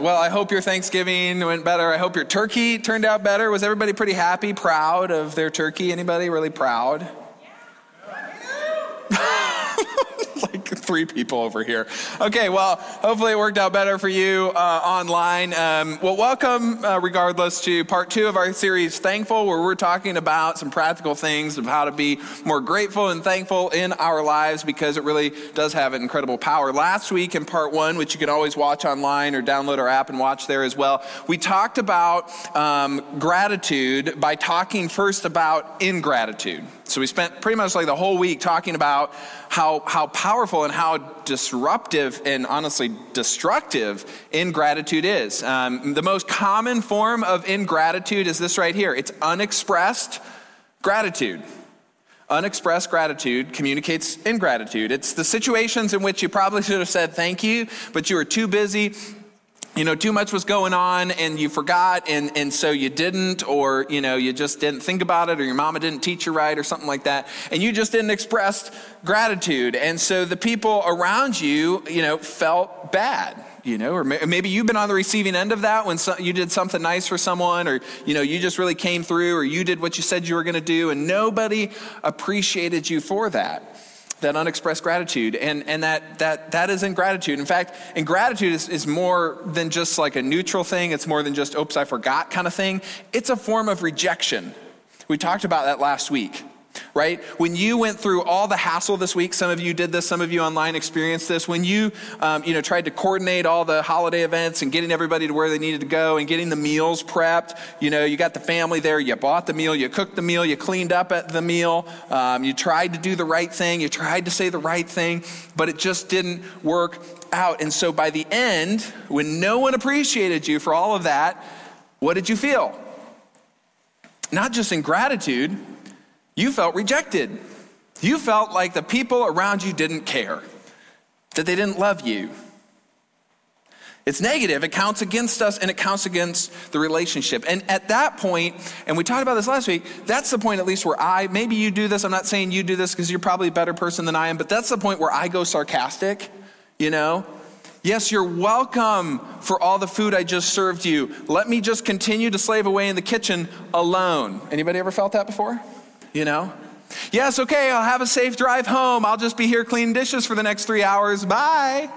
Well, I hope your Thanksgiving went better. I hope your turkey turned out better. Was everybody pretty happy, proud of their turkey? Anybody really proud? like three people over here. Okay, well, hopefully it worked out better for you uh, online. Um, well, welcome, uh, regardless, to part two of our series, Thankful, where we're talking about some practical things of how to be more grateful and thankful in our lives because it really does have an incredible power. Last week in part one, which you can always watch online or download our app and watch there as well, we talked about um, gratitude by talking first about ingratitude. So we spent pretty much like the whole week talking about how, how powerful and how disruptive and honestly destructive ingratitude is. Um, the most common form of ingratitude is this right here it's unexpressed gratitude. Unexpressed gratitude communicates ingratitude. It's the situations in which you probably should have said thank you, but you were too busy you know, too much was going on and you forgot and, and so you didn't, or, you know, you just didn't think about it, or your mama didn't teach you right, or something like that, and you just didn't express gratitude. And so the people around you, you know, felt bad you know or maybe you've been on the receiving end of that when you did something nice for someone or you know you just really came through or you did what you said you were going to do and nobody appreciated you for that that unexpressed gratitude. And, and that, that, that is ingratitude in fact ingratitude is, is more than just like a neutral thing. It's more than just oops i forgot kind of thing. It's a form of rejection. We talked about that last week right? When you went through all the hassle this week, some of you did this, some of you online experienced this. When you, um, you know, tried to coordinate all the holiday events and getting everybody to where they needed to go and getting the meals prepped, you know, you got the family there, you bought the meal, you cooked the meal, you cleaned up at the meal, um, you tried to do the right thing, you tried to say the right thing, but it just didn't work out. And so by the end, when no one appreciated you for all of that, what did you feel? Not just in gratitude, you felt rejected. You felt like the people around you didn't care, that they didn't love you. It's negative. It counts against us and it counts against the relationship. And at that point, and we talked about this last week, that's the point at least where I, maybe you do this. I'm not saying you do this because you're probably a better person than I am, but that's the point where I go sarcastic, you know? Yes, you're welcome for all the food I just served you. Let me just continue to slave away in the kitchen alone. Anybody ever felt that before? You know? Yes, okay, I'll have a safe drive home. I'll just be here cleaning dishes for the next three hours. Bye.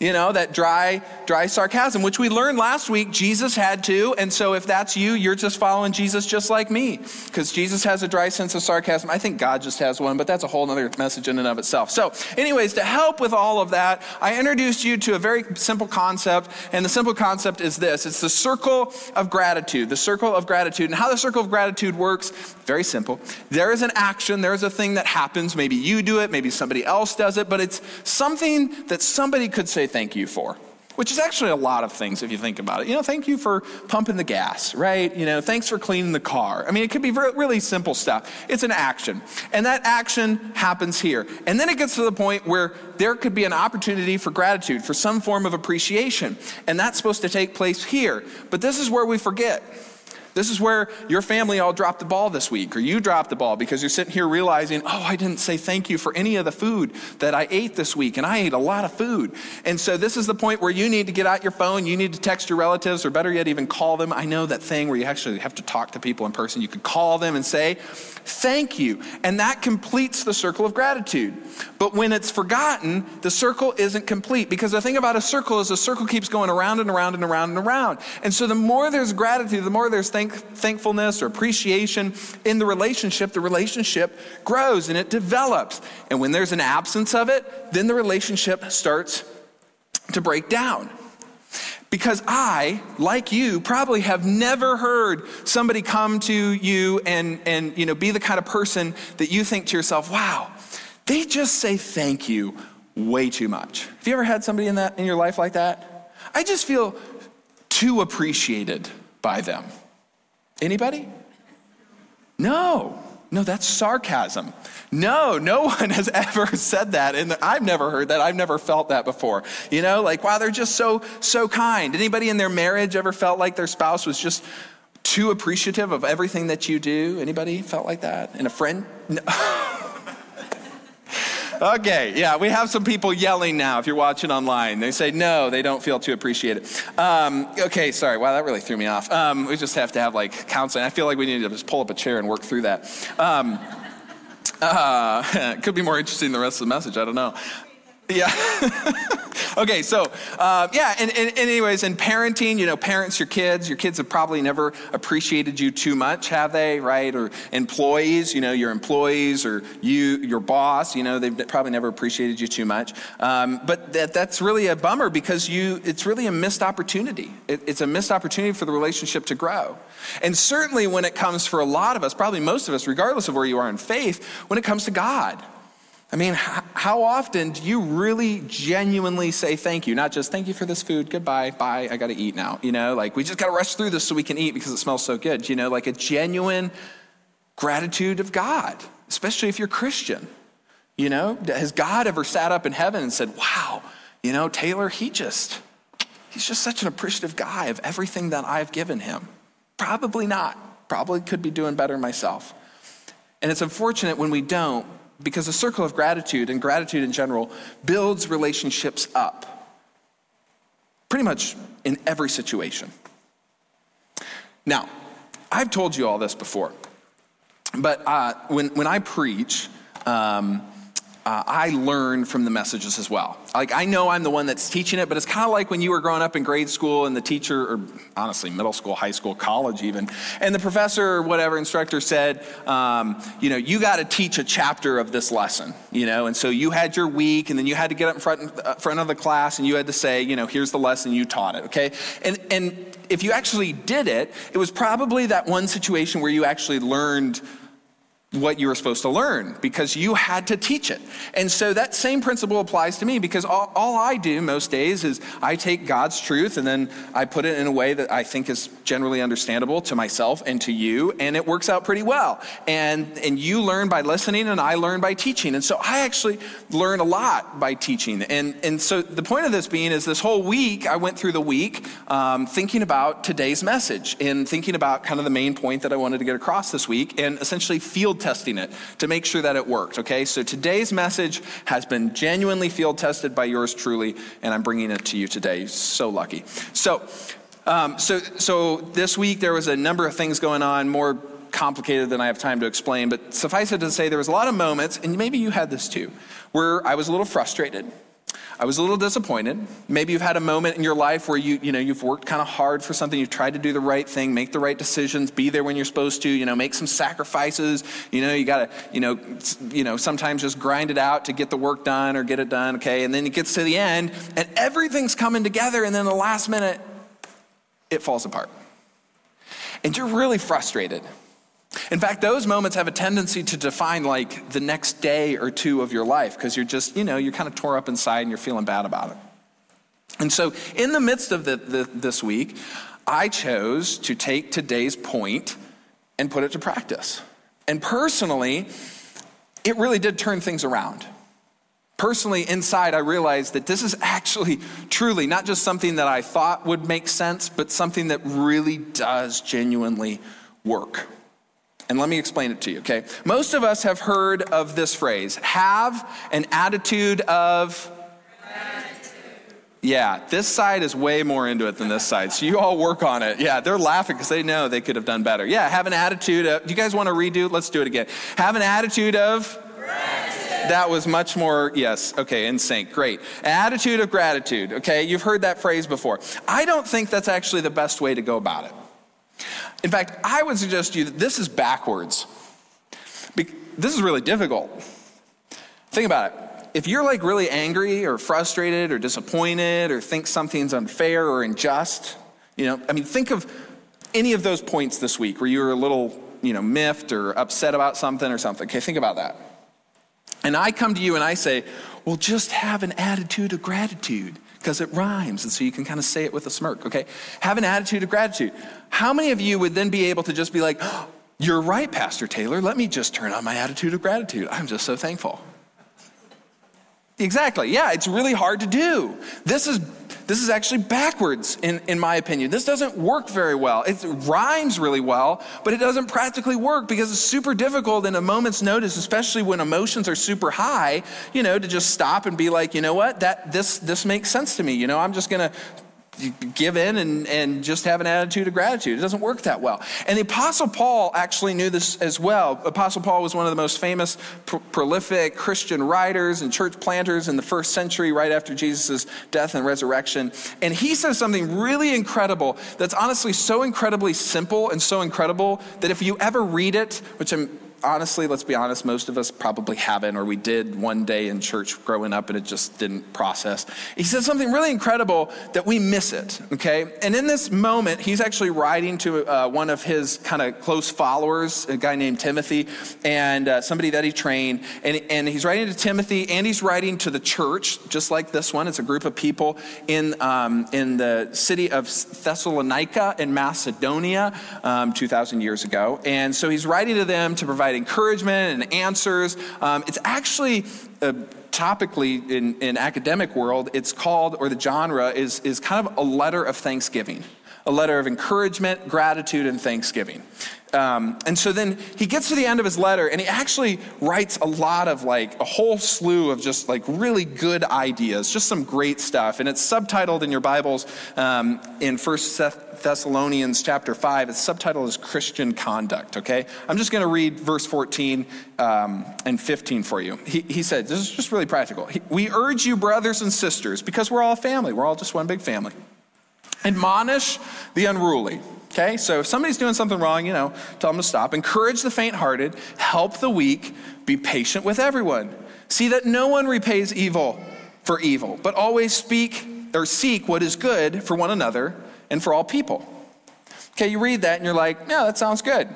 You know, that dry, dry sarcasm, which we learned last week, Jesus had to. And so if that's you, you're just following Jesus just like me. Because Jesus has a dry sense of sarcasm. I think God just has one, but that's a whole other message in and of itself. So, anyways, to help with all of that, I introduced you to a very simple concept. And the simple concept is this it's the circle of gratitude. The circle of gratitude. And how the circle of gratitude works, very simple. There is an action, there is a thing that happens. Maybe you do it, maybe somebody else does it, but it's something that somebody could say thank you for which is actually a lot of things if you think about it. You know, thank you for pumping the gas, right? You know, thanks for cleaning the car. I mean, it could be really simple stuff. It's an action. And that action happens here. And then it gets to the point where there could be an opportunity for gratitude, for some form of appreciation. And that's supposed to take place here. But this is where we forget. This is where your family all dropped the ball this week, or you dropped the ball because you're sitting here realizing, oh, I didn't say thank you for any of the food that I ate this week, and I ate a lot of food. And so this is the point where you need to get out your phone, you need to text your relatives, or better yet, even call them. I know that thing where you actually have to talk to people in person. You could call them and say, thank you. And that completes the circle of gratitude. But when it's forgotten, the circle isn't complete because the thing about a circle is a circle keeps going around and around and around and around. And so the more there's gratitude, the more there's thank- thankfulness or appreciation in the relationship, the relationship grows and it develops. And when there's an absence of it, then the relationship starts to break down. Because I, like you, probably have never heard somebody come to you and, and you know, be the kind of person that you think to yourself, wow, they just say thank you way too much. Have you ever had somebody in that in your life like that? I just feel too appreciated by them. Anybody? No. No, that's sarcasm. No, no one has ever said that. And I've never heard that. I've never felt that before. You know, like, wow, they're just so, so kind. Anybody in their marriage ever felt like their spouse was just too appreciative of everything that you do? Anybody felt like that? And a friend? No. okay, yeah, we have some people yelling now if you're watching online. They say no, they don't feel too appreciated. Um, okay, sorry. Wow, that really threw me off. Um, we just have to have like counseling. I feel like we need to just pull up a chair and work through that. Um, uh, it could be more interesting the rest of the message. I don't know. Yeah. okay, so uh, yeah, and, and, and, anyways, in parenting, you know, parents, your kids, your kids have probably never appreciated you too much, have they? Right? Or employees, you know, your employees or you, your boss, you know, they've probably never appreciated you too much. Um, but that, that's really a bummer because you, it's really a missed opportunity. It, it's a missed opportunity for the relationship to grow. And certainly when it comes for a lot of us, probably most of us, regardless of where you are in faith, when it comes to God. I mean, how often do you really genuinely say thank you? Not just thank you for this food, goodbye, bye, I gotta eat now. You know, like we just gotta rush through this so we can eat because it smells so good. You know, like a genuine gratitude of God, especially if you're Christian. You know, has God ever sat up in heaven and said, wow, you know, Taylor, he just, he's just such an appreciative guy of everything that I've given him? Probably not. Probably could be doing better myself. And it's unfortunate when we don't because a circle of gratitude and gratitude in general builds relationships up pretty much in every situation. Now, I've told you all this before, but uh, when, when I preach, um, uh, I learn from the messages as well. Like, I know I'm the one that's teaching it, but it's kind of like when you were growing up in grade school and the teacher, or honestly, middle school, high school, college even, and the professor or whatever instructor said, um, you know, you got to teach a chapter of this lesson, you know, and so you had your week, and then you had to get up in front, uh, front of the class and you had to say, you know, here's the lesson you taught it, okay? And, and if you actually did it, it was probably that one situation where you actually learned what you were supposed to learn because you had to teach it. And so that same principle applies to me because all, all, I do most days is I take God's truth and then I put it in a way that I think is generally understandable to myself and to you, and it works out pretty well. And, and you learn by listening, and I learn by teaching. And so I actually learn a lot by teaching. And, and so the point of this being is this whole week, I went through the week um, thinking about today's message and thinking about kind of the main point that I wanted to get across this week and essentially field testing it to make sure that it worked, okay? So today's message has been genuinely field tested by yours truly, and I'm bringing it to you today. So lucky. So, um, so, so this week there was a number of things going on, more complicated than I have time to explain, but suffice it to say there was a lot of moments, and maybe you had this too, where I was a little frustrated I was a little disappointed. Maybe you've had a moment in your life where you, you know, you've worked kind of hard for something, you've tried to do the right thing, make the right decisions, be there when you're supposed to, you know, make some sacrifices. You know, you got to, you know, you know, sometimes just grind it out to get the work done or get it done, okay? And then it gets to the end and everything's coming together and then the last minute it falls apart. And you're really frustrated. In fact, those moments have a tendency to define like the next day or two of your life because you're just, you know, you're kind of tore up inside and you're feeling bad about it. And so, in the midst of the, the, this week, I chose to take today's point and put it to practice. And personally, it really did turn things around. Personally, inside, I realized that this is actually truly not just something that I thought would make sense, but something that really does genuinely work. And let me explain it to you, okay? Most of us have heard of this phrase have an attitude of. Yeah, this side is way more into it than this side. So you all work on it. Yeah, they're laughing because they know they could have done better. Yeah, have an attitude of. Do you guys want to redo? Let's do it again. Have an attitude of. That was much more, yes, okay, in sync. Great. Attitude of gratitude, okay? You've heard that phrase before. I don't think that's actually the best way to go about it. In fact, I would suggest to you that this is backwards. This is really difficult. Think about it. If you're like really angry or frustrated or disappointed or think something's unfair or unjust, you know, I mean, think of any of those points this week where you were a little, you know, miffed or upset about something or something. Okay, think about that. And I come to you and I say, well, just have an attitude of gratitude because it rhymes. And so you can kind of say it with a smirk, okay? Have an attitude of gratitude. How many of you would then be able to just be like, oh, You're right, Pastor Taylor. Let me just turn on my attitude of gratitude. I'm just so thankful. Exactly. Yeah, it's really hard to do. This is this is actually backwards, in, in my opinion. This doesn't work very well. It rhymes really well, but it doesn't practically work because it's super difficult in a moment's notice, especially when emotions are super high, you know, to just stop and be like, you know what, that this this makes sense to me. You know, I'm just gonna give in and, and just have an attitude of gratitude. It doesn't work that well. And the Apostle Paul actually knew this as well. Apostle Paul was one of the most famous, pr- prolific Christian writers and church planters in the first century, right after Jesus' death and resurrection. And he says something really incredible that's honestly so incredibly simple and so incredible that if you ever read it, which I'm honestly, let's be honest, most of us probably haven't, or we did one day in church growing up and it just didn't process. He said something really incredible that we miss it, okay? And in this moment, he's actually writing to uh, one of his kind of close followers, a guy named Timothy, and uh, somebody that he trained. And, and he's writing to Timothy and he's writing to the church, just like this one. It's a group of people in, um, in the city of Thessalonica in Macedonia um, 2,000 years ago. And so he's writing to them to provide provide encouragement and answers. Um, it's actually uh, topically in, in academic world, it's called, or the genre is, is kind of a letter of thanksgiving, a letter of encouragement, gratitude, and thanksgiving. Um, and so then he gets to the end of his letter and he actually writes a lot of like a whole slew of just like really good ideas, just some great stuff. And it's subtitled in your Bibles um, in First Thessalonians chapter 5. Its subtitle is Christian Conduct, okay? I'm just going to read verse 14 um, and 15 for you. He, he said, This is just really practical. He, we urge you, brothers and sisters, because we're all family, we're all just one big family. Admonish the unruly Okay, so if somebody's doing something wrong, you know, tell them to stop. Encourage the faint hearted, help the weak, be patient with everyone. See that no one repays evil for evil, but always speak or seek what is good for one another and for all people. Okay, you read that and you're like, yeah, that sounds good.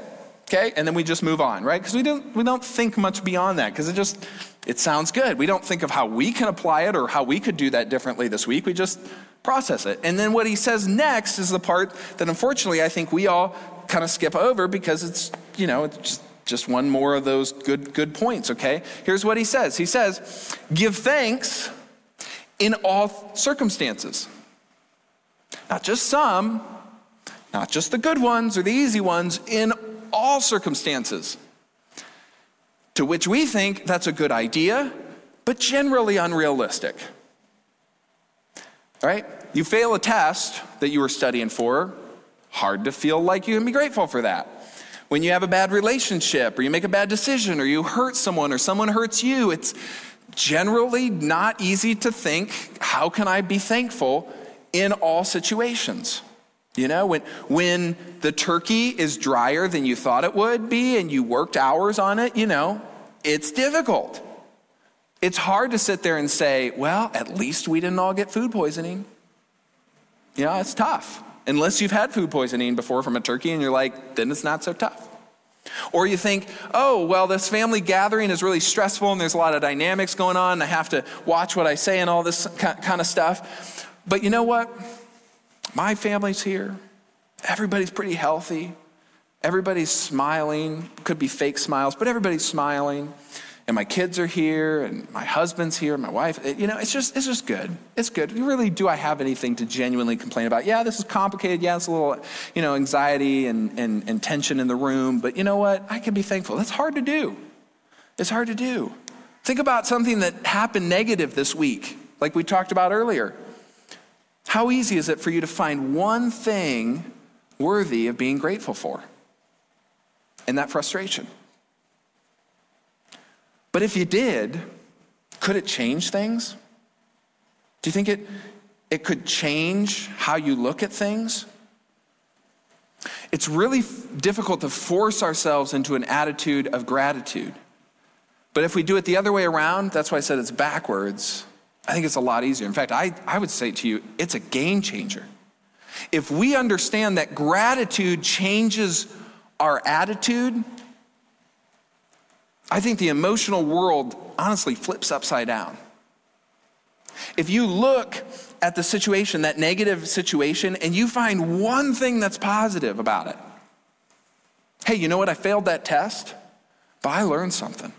Okay, and then we just move on, right? Because we don't we don't think much beyond that because it just it sounds good. We don't think of how we can apply it or how we could do that differently this week. We just process it. And then what he says next is the part that unfortunately I think we all kind of skip over because it's, you know, it's just, just one more of those good good points, okay? Here's what he says. He says, "Give thanks in all circumstances." Not just some, not just the good ones or the easy ones, in all circumstances. To which we think that's a good idea, but generally unrealistic. Right? You fail a test that you were studying for, hard to feel like you can be grateful for that. When you have a bad relationship, or you make a bad decision, or you hurt someone, or someone hurts you, it's generally not easy to think, how can I be thankful in all situations? You know, when, when the turkey is drier than you thought it would be and you worked hours on it, you know, it's difficult. It's hard to sit there and say, well, at least we didn't all get food poisoning. You know, it's tough. Unless you've had food poisoning before from a turkey and you're like, then it's not so tough. Or you think, oh, well, this family gathering is really stressful and there's a lot of dynamics going on. And I have to watch what I say and all this kind of stuff. But you know what? My family's here. Everybody's pretty healthy. Everybody's smiling. Could be fake smiles, but everybody's smiling and my kids are here and my husband's here my wife you know it's just it's just good. It's good. Really do i have anything to genuinely complain about? Yeah this is complicated. Yeah it's a little you know anxiety and, and, and tension in the room but you know what? I can be thankful. That's hard to do. It's hard to do. Think about something that happened negative this week like we talked about earlier. How easy is it for you to find one thing worthy of being grateful for? And that frustration but if you did, could it change things? Do you think it, it could change how you look at things? It's really f- difficult to force ourselves into an attitude of gratitude. But if we do it the other way around, that's why I said it's backwards, I think it's a lot easier. In fact, I, I would say to you, it's a game changer. If we understand that gratitude changes our attitude, I think the emotional world honestly flips upside down. If you look at the situation, that negative situation, and you find one thing that's positive about it, hey, you know what? I failed that test, but I learned something.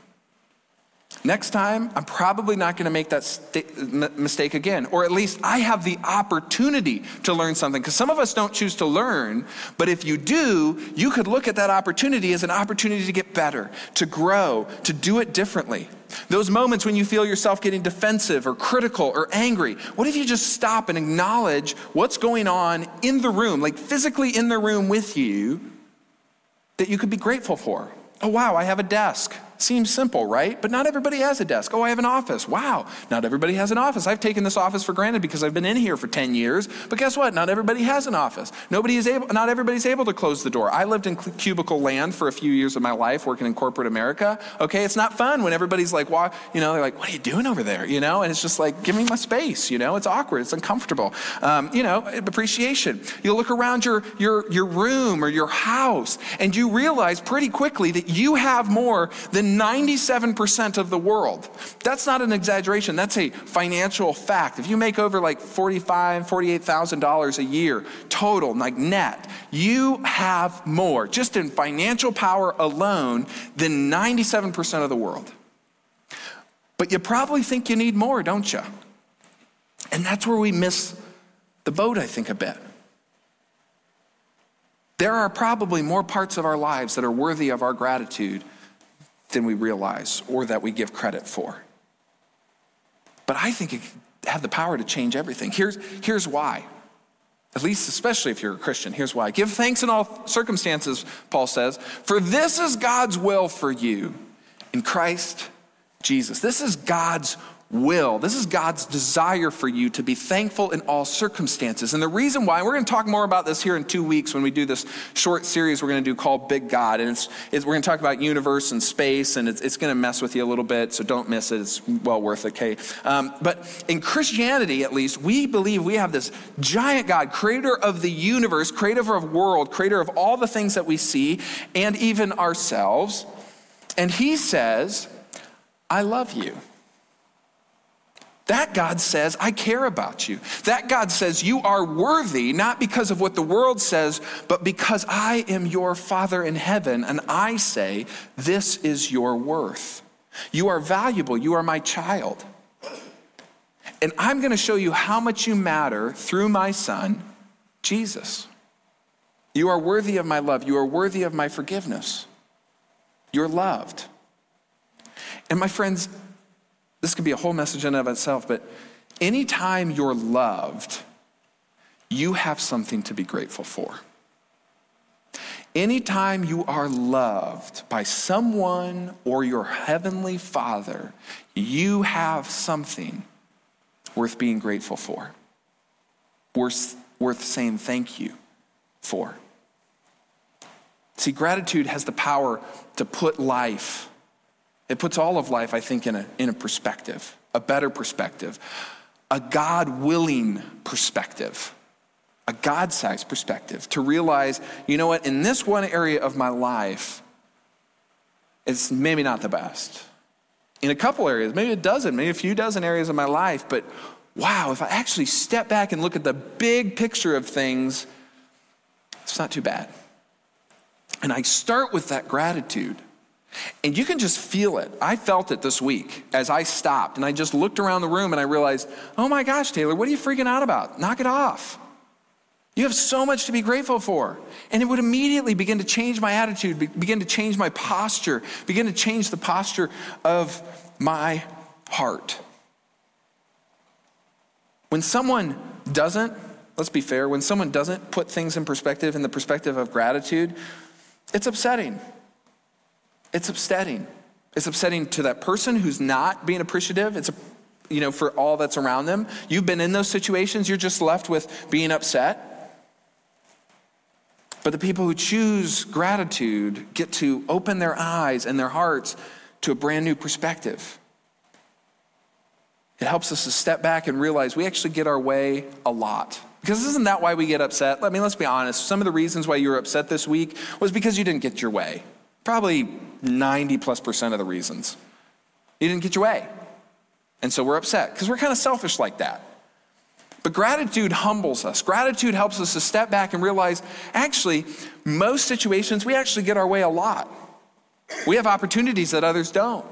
Next time I'm probably not going to make that st- mistake again. Or at least I have the opportunity to learn something. Because some of us don't choose to learn, but if you do, you could look at that opportunity as an opportunity to get better, to grow, to do it differently. Those moments when you feel yourself getting defensive or critical or angry, what if you just stop and acknowledge what's going on in the room, like physically in the room with you, that you could be grateful for? Oh, wow, I have a desk. Seems simple, right? But not everybody has a desk. Oh, I have an office. Wow, not everybody has an office. I've taken this office for granted because I've been in here for 10 years. But guess what? Not everybody has an office. Nobody is able, not everybody's able to close the door. I lived in cubicle land for a few years of my life working in corporate America. Okay, it's not fun when everybody's like, well, you know, they're like, what are you doing over there? You know, and it's just like, give me my space. You know, it's awkward. It's uncomfortable. Um, you know, appreciation. You look around your, your, your room or your house and you realize pretty quickly that you have more than 97% of the world. That's not an exaggeration. That's a financial fact. If you make over like $45,000, $48,000 a year total, like net, you have more just in financial power alone than 97% of the world. But you probably think you need more, don't you? And that's where we miss the boat, I think, a bit. There are probably more parts of our lives that are worthy of our gratitude than we realize or that we give credit for. But I think it have the power to change everything. Here's, here's why. At least, especially if you're a Christian, here's why. Give thanks in all circumstances, Paul says, for this is God's will for you in Christ Jesus. This is God's will. This is God's desire for you to be thankful in all circumstances. And the reason why, we're going to talk more about this here in two weeks when we do this short series we're going to do called Big God. And it's, it's we're going to talk about universe and space, and it's, it's, going to mess with you a little bit, so don't miss it. It's well worth it, okay? Um, but in Christianity, at least, we believe we have this giant God, creator of the universe, creator of world, creator of all the things that we see, and even ourselves. And he says, I love you. That God says, I care about you. That God says, you are worthy, not because of what the world says, but because I am your Father in heaven, and I say, this is your worth. You are valuable. You are my child. And I'm going to show you how much you matter through my Son, Jesus. You are worthy of my love. You are worthy of my forgiveness. You're loved. And my friends, this could be a whole message in and of itself, but anytime you're loved, you have something to be grateful for. Anytime you are loved by someone or your heavenly Father, you have something worth being grateful for, worth, worth saying thank you for. See, gratitude has the power to put life it puts all of life, I think, in a, in a perspective, a better perspective, a God willing perspective, a God sized perspective to realize, you know what, in this one area of my life, it's maybe not the best. In a couple areas, maybe a dozen, maybe a few dozen areas of my life, but wow, if I actually step back and look at the big picture of things, it's not too bad. And I start with that gratitude. And you can just feel it. I felt it this week as I stopped and I just looked around the room and I realized, oh my gosh, Taylor, what are you freaking out about? Knock it off. You have so much to be grateful for. And it would immediately begin to change my attitude, begin to change my posture, begin to change the posture of my heart. When someone doesn't, let's be fair, when someone doesn't put things in perspective, in the perspective of gratitude, it's upsetting. It's upsetting. It's upsetting to that person who's not being appreciative. It's, a, you know, for all that's around them. You've been in those situations, you're just left with being upset. But the people who choose gratitude get to open their eyes and their hearts to a brand new perspective. It helps us to step back and realize we actually get our way a lot. Because isn't that why we get upset? I mean, let's be honest. Some of the reasons why you were upset this week was because you didn't get your way. Probably 90 plus percent of the reasons. You didn't get your way. And so we're upset because we're kind of selfish like that. But gratitude humbles us. Gratitude helps us to step back and realize actually, most situations, we actually get our way a lot. We have opportunities that others don't.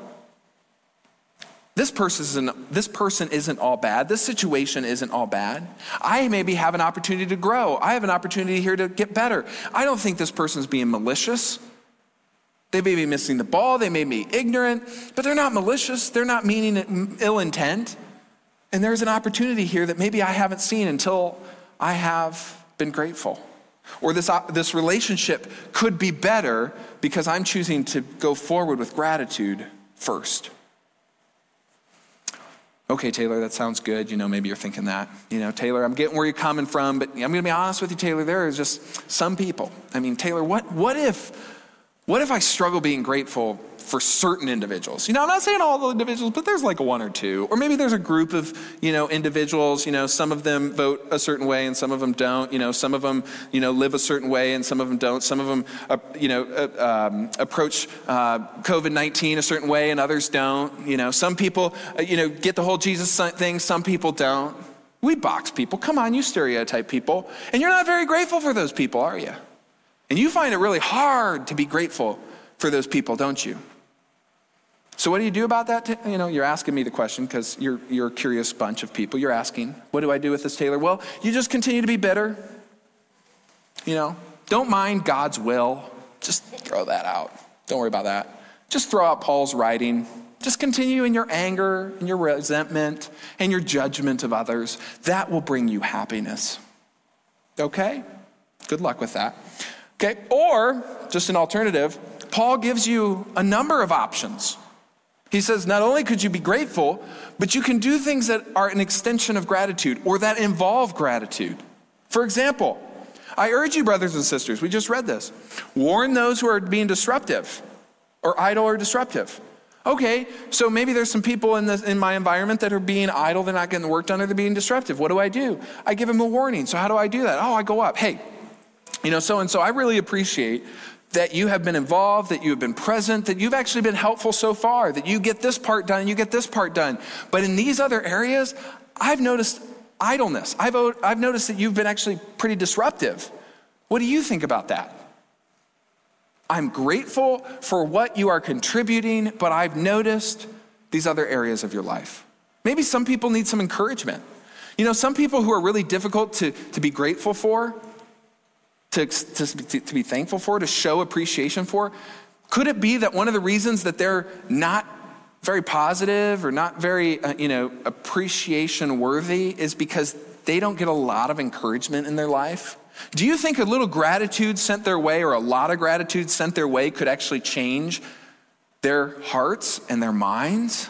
this person isn't, this person isn't all bad. This situation isn't all bad. I maybe have an opportunity to grow. I have an opportunity here to get better. I don't think this person's being malicious. They may be missing the ball, they may be ignorant, but they're not malicious. They're not meaning ill intent. And there's an opportunity here that maybe I haven't seen until I have been grateful. Or this, this relationship could be better because I'm choosing to go forward with gratitude first. Okay, Taylor, that sounds good. You know, maybe you're thinking that. You know, Taylor, I'm getting where you're coming from, but I'm going to be honest with you, Taylor. There is just some people. I mean, Taylor, what, what if, what if I struggle being grateful for certain individuals. You know, I'm not saying all the individuals, but there's like one or two. Or maybe there's a group of, you know, individuals, you know, some of them vote a certain way and some of them don't. You know, some of them, you know, live a certain way and some of them don't. Some of them, uh, you know, uh, um, approach uh, COVID 19 a certain way and others don't. You know, some people, uh, you know, get the whole Jesus thing, some people don't. We box people. Come on, you stereotype people. And you're not very grateful for those people, are you? And you find it really hard to be grateful for those people, don't you? So, what do you do about that? You know, you're asking me the question because you're, you're a curious bunch of people. You're asking, what do I do with this, Taylor? Well, you just continue to be bitter. You know, don't mind God's will. Just throw that out. Don't worry about that. Just throw out Paul's writing. Just continue in your anger and your resentment and your judgment of others. That will bring you happiness. Okay? Good luck with that. Okay? Or, just an alternative, Paul gives you a number of options he says, not only could you be grateful, but you can do things that are an extension of gratitude or that involve gratitude. For example, I urge you, brothers and sisters, we just read this warn those who are being disruptive or idle or disruptive. Okay, so maybe there's some people in, the, in my environment that are being idle, they're not getting the work done, or they're being disruptive. What do I do? I give them a warning. So, how do I do that? Oh, I go up. Hey, you know, so and so, I really appreciate that you have been involved, that you have been present, that you've actually been helpful so far, that you get this part done, you get this part done. But in these other areas, I've noticed idleness. I've, I've noticed that you've been actually pretty disruptive. What do you think about that? I'm grateful for what you are contributing, but I've noticed these other areas of your life. Maybe some people need some encouragement. You know, some people who are really difficult to, to be grateful for, to, to, to be thankful for, to show appreciation for? Could it be that one of the reasons that they're not very positive or not very, uh, you know, appreciation worthy is because they don't get a lot of encouragement in their life? Do you think a little gratitude sent their way or a lot of gratitude sent their way could actually change their hearts and their minds?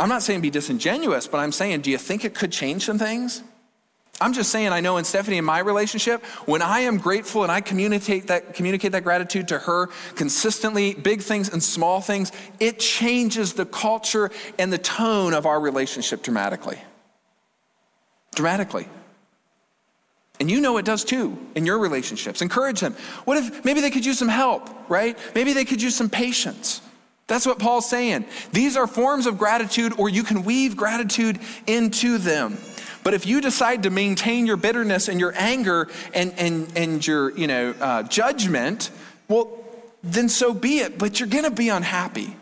I'm not saying be disingenuous, but I'm saying, do you think it could change some things? I'm just saying, I know in Stephanie and my relationship, when I am grateful and I communicate that, communicate that gratitude to her consistently, big things and small things, it changes the culture and the tone of our relationship dramatically. Dramatically. And you know it does too in your relationships. Encourage them. What if maybe they could use some help, right? Maybe they could use some patience. That's what Paul's saying. These are forms of gratitude, or you can weave gratitude into them. But if you decide to maintain your bitterness and your anger and, and, and your you know, uh, judgment, well, then so be it. But you're going to be unhappy.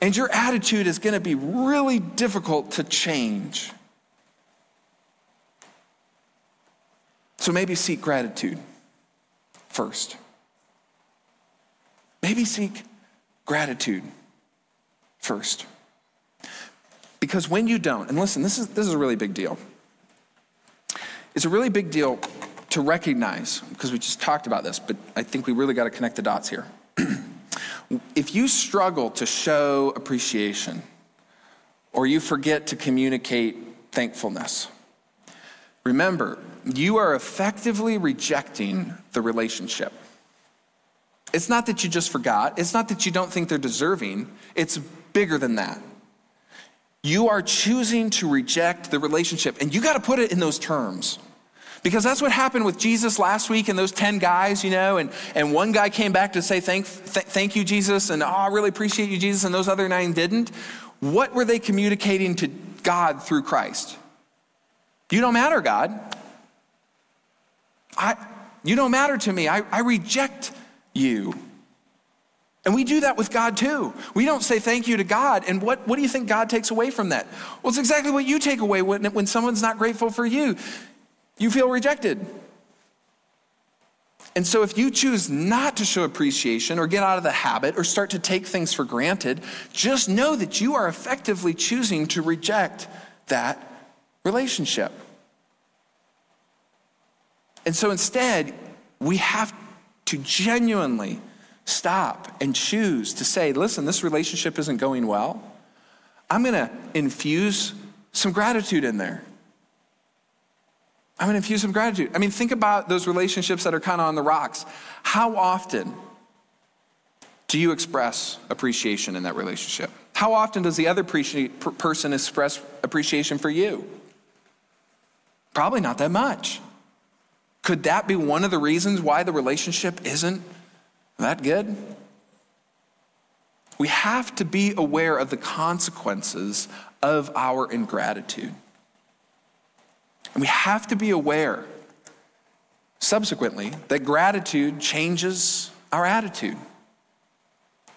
And your attitude is going to be really difficult to change. So maybe seek gratitude first. Maybe seek gratitude first. Because when you don't, and listen, this is, this is a really big deal. It's a really big deal to recognize, because we just talked about this, but I think we really got to connect the dots here. if you struggle to show appreciation, or you forget to communicate thankfulness, remember, you are effectively rejecting the relationship. It's not that you just forgot, it's not that you don't think they're deserving, it's bigger than that. You are choosing to reject the relationship. And you got to put it in those terms. Because that's what happened with Jesus last week and those 10 guys, you know, and, and one guy came back to say, thank, th- thank you, Jesus, and oh, I really appreciate you, Jesus, and those other nine didn't. What were they communicating to God through Christ? You don't matter, God. I, you don't matter to me. I, I reject you. And we do that with God too. We don't say thank you to God. And what, what do you think God takes away from that? Well, it's exactly what you take away when, when someone's not grateful for you. You feel rejected. And so, if you choose not to show appreciation or get out of the habit or start to take things for granted, just know that you are effectively choosing to reject that relationship. And so, instead, we have to genuinely stop and choose to say, listen, this relationship isn't going well. I'm going to infuse some gratitude in there. I'm going to infuse some gratitude. I mean, think about those relationships that are kind of on the rocks. How often do you express appreciation in that relationship? How often does the other person express appreciation for you? Probably not that much. Could that be one of the reasons why the relationship isn't that good? We have to be aware of the consequences of our ingratitude. And we have to be aware, subsequently, that gratitude changes our attitude.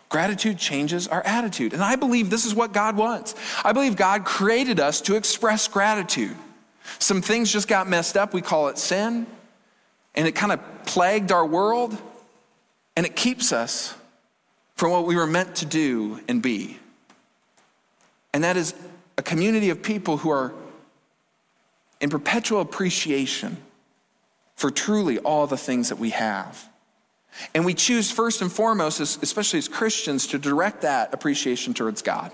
Gratitude changes our attitude. And I believe this is what God wants. I believe God created us to express gratitude. Some things just got messed up. We call it sin. And it kind of plagued our world. And it keeps us from what we were meant to do and be. And that is a community of people who are in perpetual appreciation for truly all the things that we have. And we choose first and foremost, especially as Christians, to direct that appreciation towards God.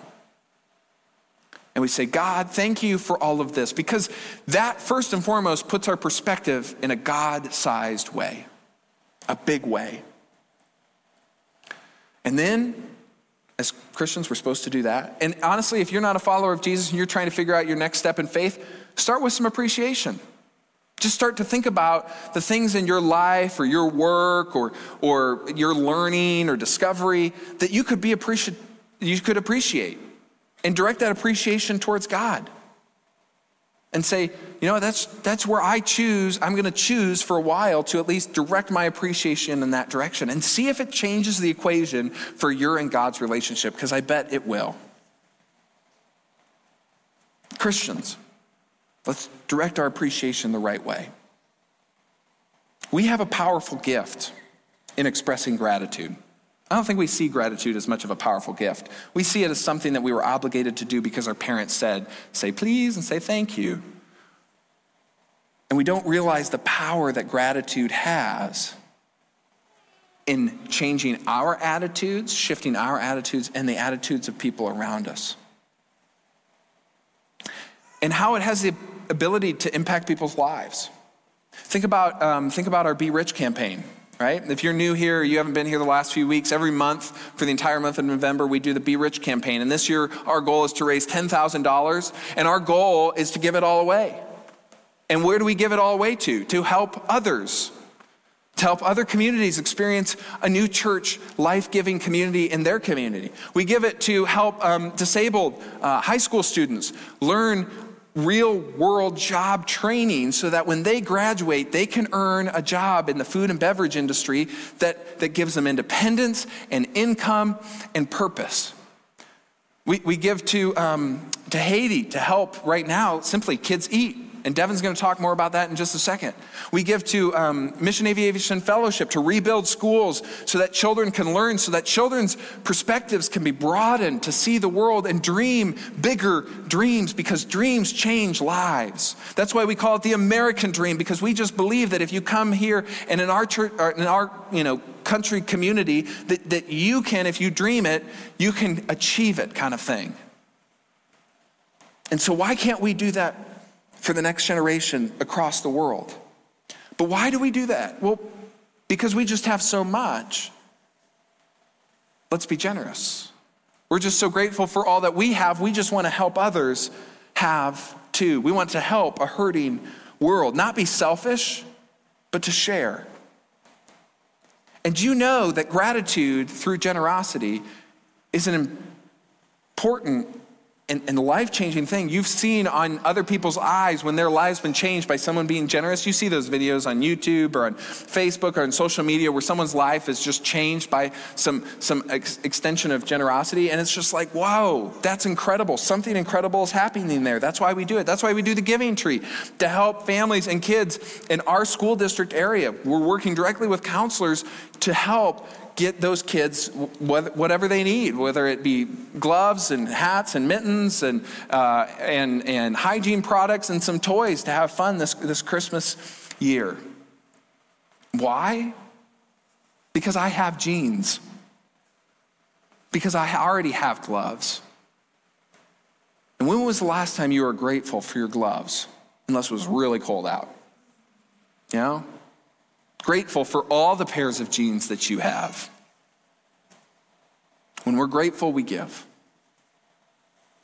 And we say, God, thank you for all of this, because that first and foremost puts our perspective in a God sized way, a big way. And then, as Christians, we're supposed to do that. And honestly, if you're not a follower of Jesus and you're trying to figure out your next step in faith, Start with some appreciation. Just start to think about the things in your life or your work or, or your learning or discovery that you could, be appreci- you could appreciate and direct that appreciation towards God. And say, you know, that's, that's where I choose, I'm going to choose for a while to at least direct my appreciation in that direction and see if it changes the equation for your and God's relationship, because I bet it will. Christians, Let's direct our appreciation the right way. We have a powerful gift in expressing gratitude. I don't think we see gratitude as much of a powerful gift. We see it as something that we were obligated to do because our parents said, say please and say thank you. And we don't realize the power that gratitude has in changing our attitudes, shifting our attitudes, and the attitudes of people around us. And how it has the ability to impact people's lives. Think about, um, think about our Be Rich campaign, right? If you're new here, you haven't been here the last few weeks, every month for the entire month of November, we do the Be Rich campaign. And this year, our goal is to raise $10,000, and our goal is to give it all away. And where do we give it all away to? To help others, to help other communities experience a new church, life giving community in their community. We give it to help um, disabled uh, high school students learn real world job training so that when they graduate, they can earn a job in the food and beverage industry that, that gives them independence and income and purpose. We, we give to, um, to Haiti to help right now simply kids eat. And Devin's going to talk more about that in just a second. We give to um, Mission Aviation Fellowship to rebuild schools so that children can learn, so that children's perspectives can be broadened to see the world and dream bigger dreams because dreams change lives. That's why we call it the American dream because we just believe that if you come here and in our church, in our you know country community, that, that you can, if you dream it, you can achieve it, kind of thing. And so, why can't we do that for the next generation across the world. But why do we do that? Well, because we just have so much. Let's be generous. We're just so grateful for all that we have. We just want to help others have too. We want to help a hurting world, not be selfish, but to share. And you know that gratitude through generosity is an important and, and life changing thing you've seen on other people's eyes when their lives been changed by someone being generous. You see those videos on YouTube or on Facebook or on social media where someone's life is just changed by some, some ex- extension of generosity. And it's just like, whoa, that's incredible. Something incredible is happening there. That's why we do it. That's why we do the giving tree to help families and kids in our school district area. We're working directly with counselors to help get those kids whatever they need, whether it be gloves and hats and mittens and, uh, and, and hygiene products and some toys to have fun this, this Christmas year. Why? Because I have jeans. Because I already have gloves. And when was the last time you were grateful for your gloves? Unless it was really cold out. You know? Grateful for all the pairs of jeans that you have. When we're grateful, we give.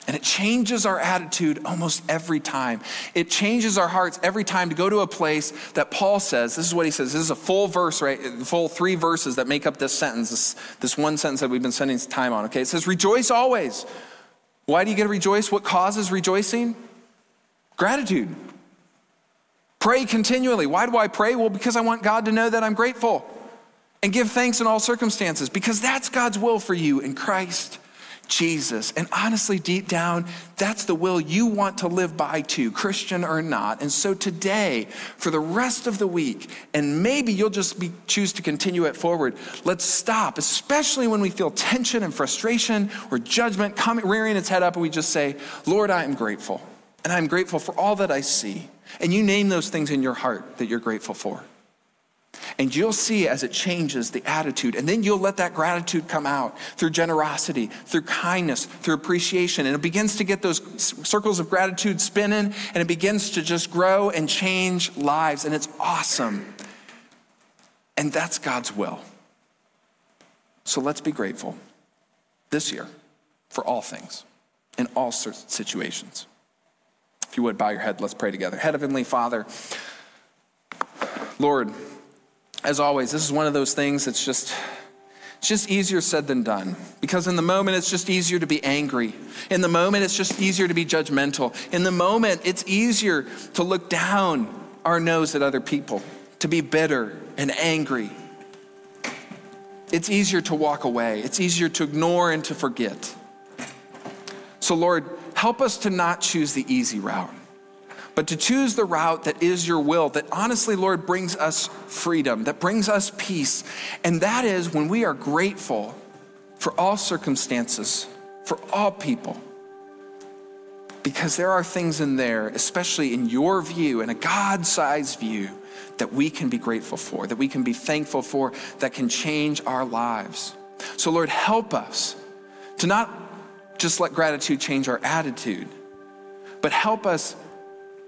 And it changes our attitude almost every time. It changes our hearts every time to go to a place that Paul says, this is what he says. This is a full verse, right? Full three verses that make up this sentence, this, this one sentence that we've been spending time on, okay? It says, rejoice always. Why do you get to rejoice? What causes rejoicing? Gratitude. Pray continually. Why do I pray? Well, because I want God to know that I'm grateful. And give thanks in all circumstances, because that's God's will for you in Christ Jesus. And honestly, deep down, that's the will you want to live by too, Christian or not. And so today, for the rest of the week, and maybe you'll just be, choose to continue it forward, let's stop, especially when we feel tension and frustration or judgment coming, rearing its head up, and we just say, Lord, I am grateful. And I'm grateful for all that I see. And you name those things in your heart that you're grateful for. And you'll see as it changes the attitude. And then you'll let that gratitude come out through generosity, through kindness, through appreciation. And it begins to get those circles of gratitude spinning and it begins to just grow and change lives. And it's awesome. And that's God's will. So let's be grateful this year for all things in all situations. If you would, bow your head. Let's pray together. Heavenly Father, Lord, as always, this is one of those things that's just. It's just easier said than done because in the moment it's just easier to be angry. In the moment it's just easier to be judgmental. In the moment it's easier to look down our nose at other people, to be bitter and angry. It's easier to walk away. It's easier to ignore and to forget. So Lord, help us to not choose the easy route, but to choose the route that is your will, that honestly, Lord, brings us freedom, that brings us peace. And that is when we are grateful for all circumstances, for all people. Because there are things in there, especially in your view, in a God sized view, that we can be grateful for, that we can be thankful for, that can change our lives. So, Lord, help us to not just let gratitude change our attitude, but help us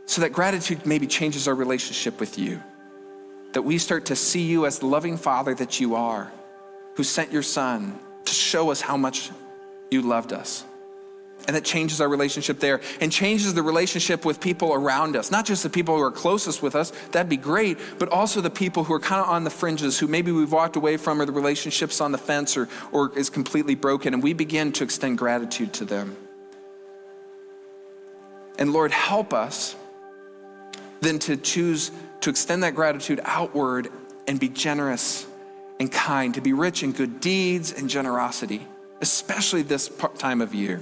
so that gratitude maybe changes our relationship with you. That we start to see you as the loving Father that you are, who sent your Son to show us how much you loved us. And that changes our relationship there and changes the relationship with people around us. Not just the people who are closest with us, that'd be great, but also the people who are kind of on the fringes, who maybe we've walked away from, or the relationship's on the fence, or, or is completely broken. And we begin to extend gratitude to them. And Lord, help us then to choose to extend that gratitude outward and be generous and kind, to be rich in good deeds and generosity, especially this time of year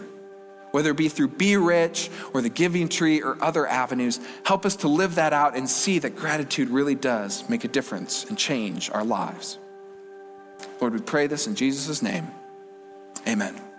whether it be through Be Rich or the Giving Tree or other avenues. Help us to live that out and see that gratitude really does make a difference and change our lives. Lord, we pray this in Jesus' name. Amen.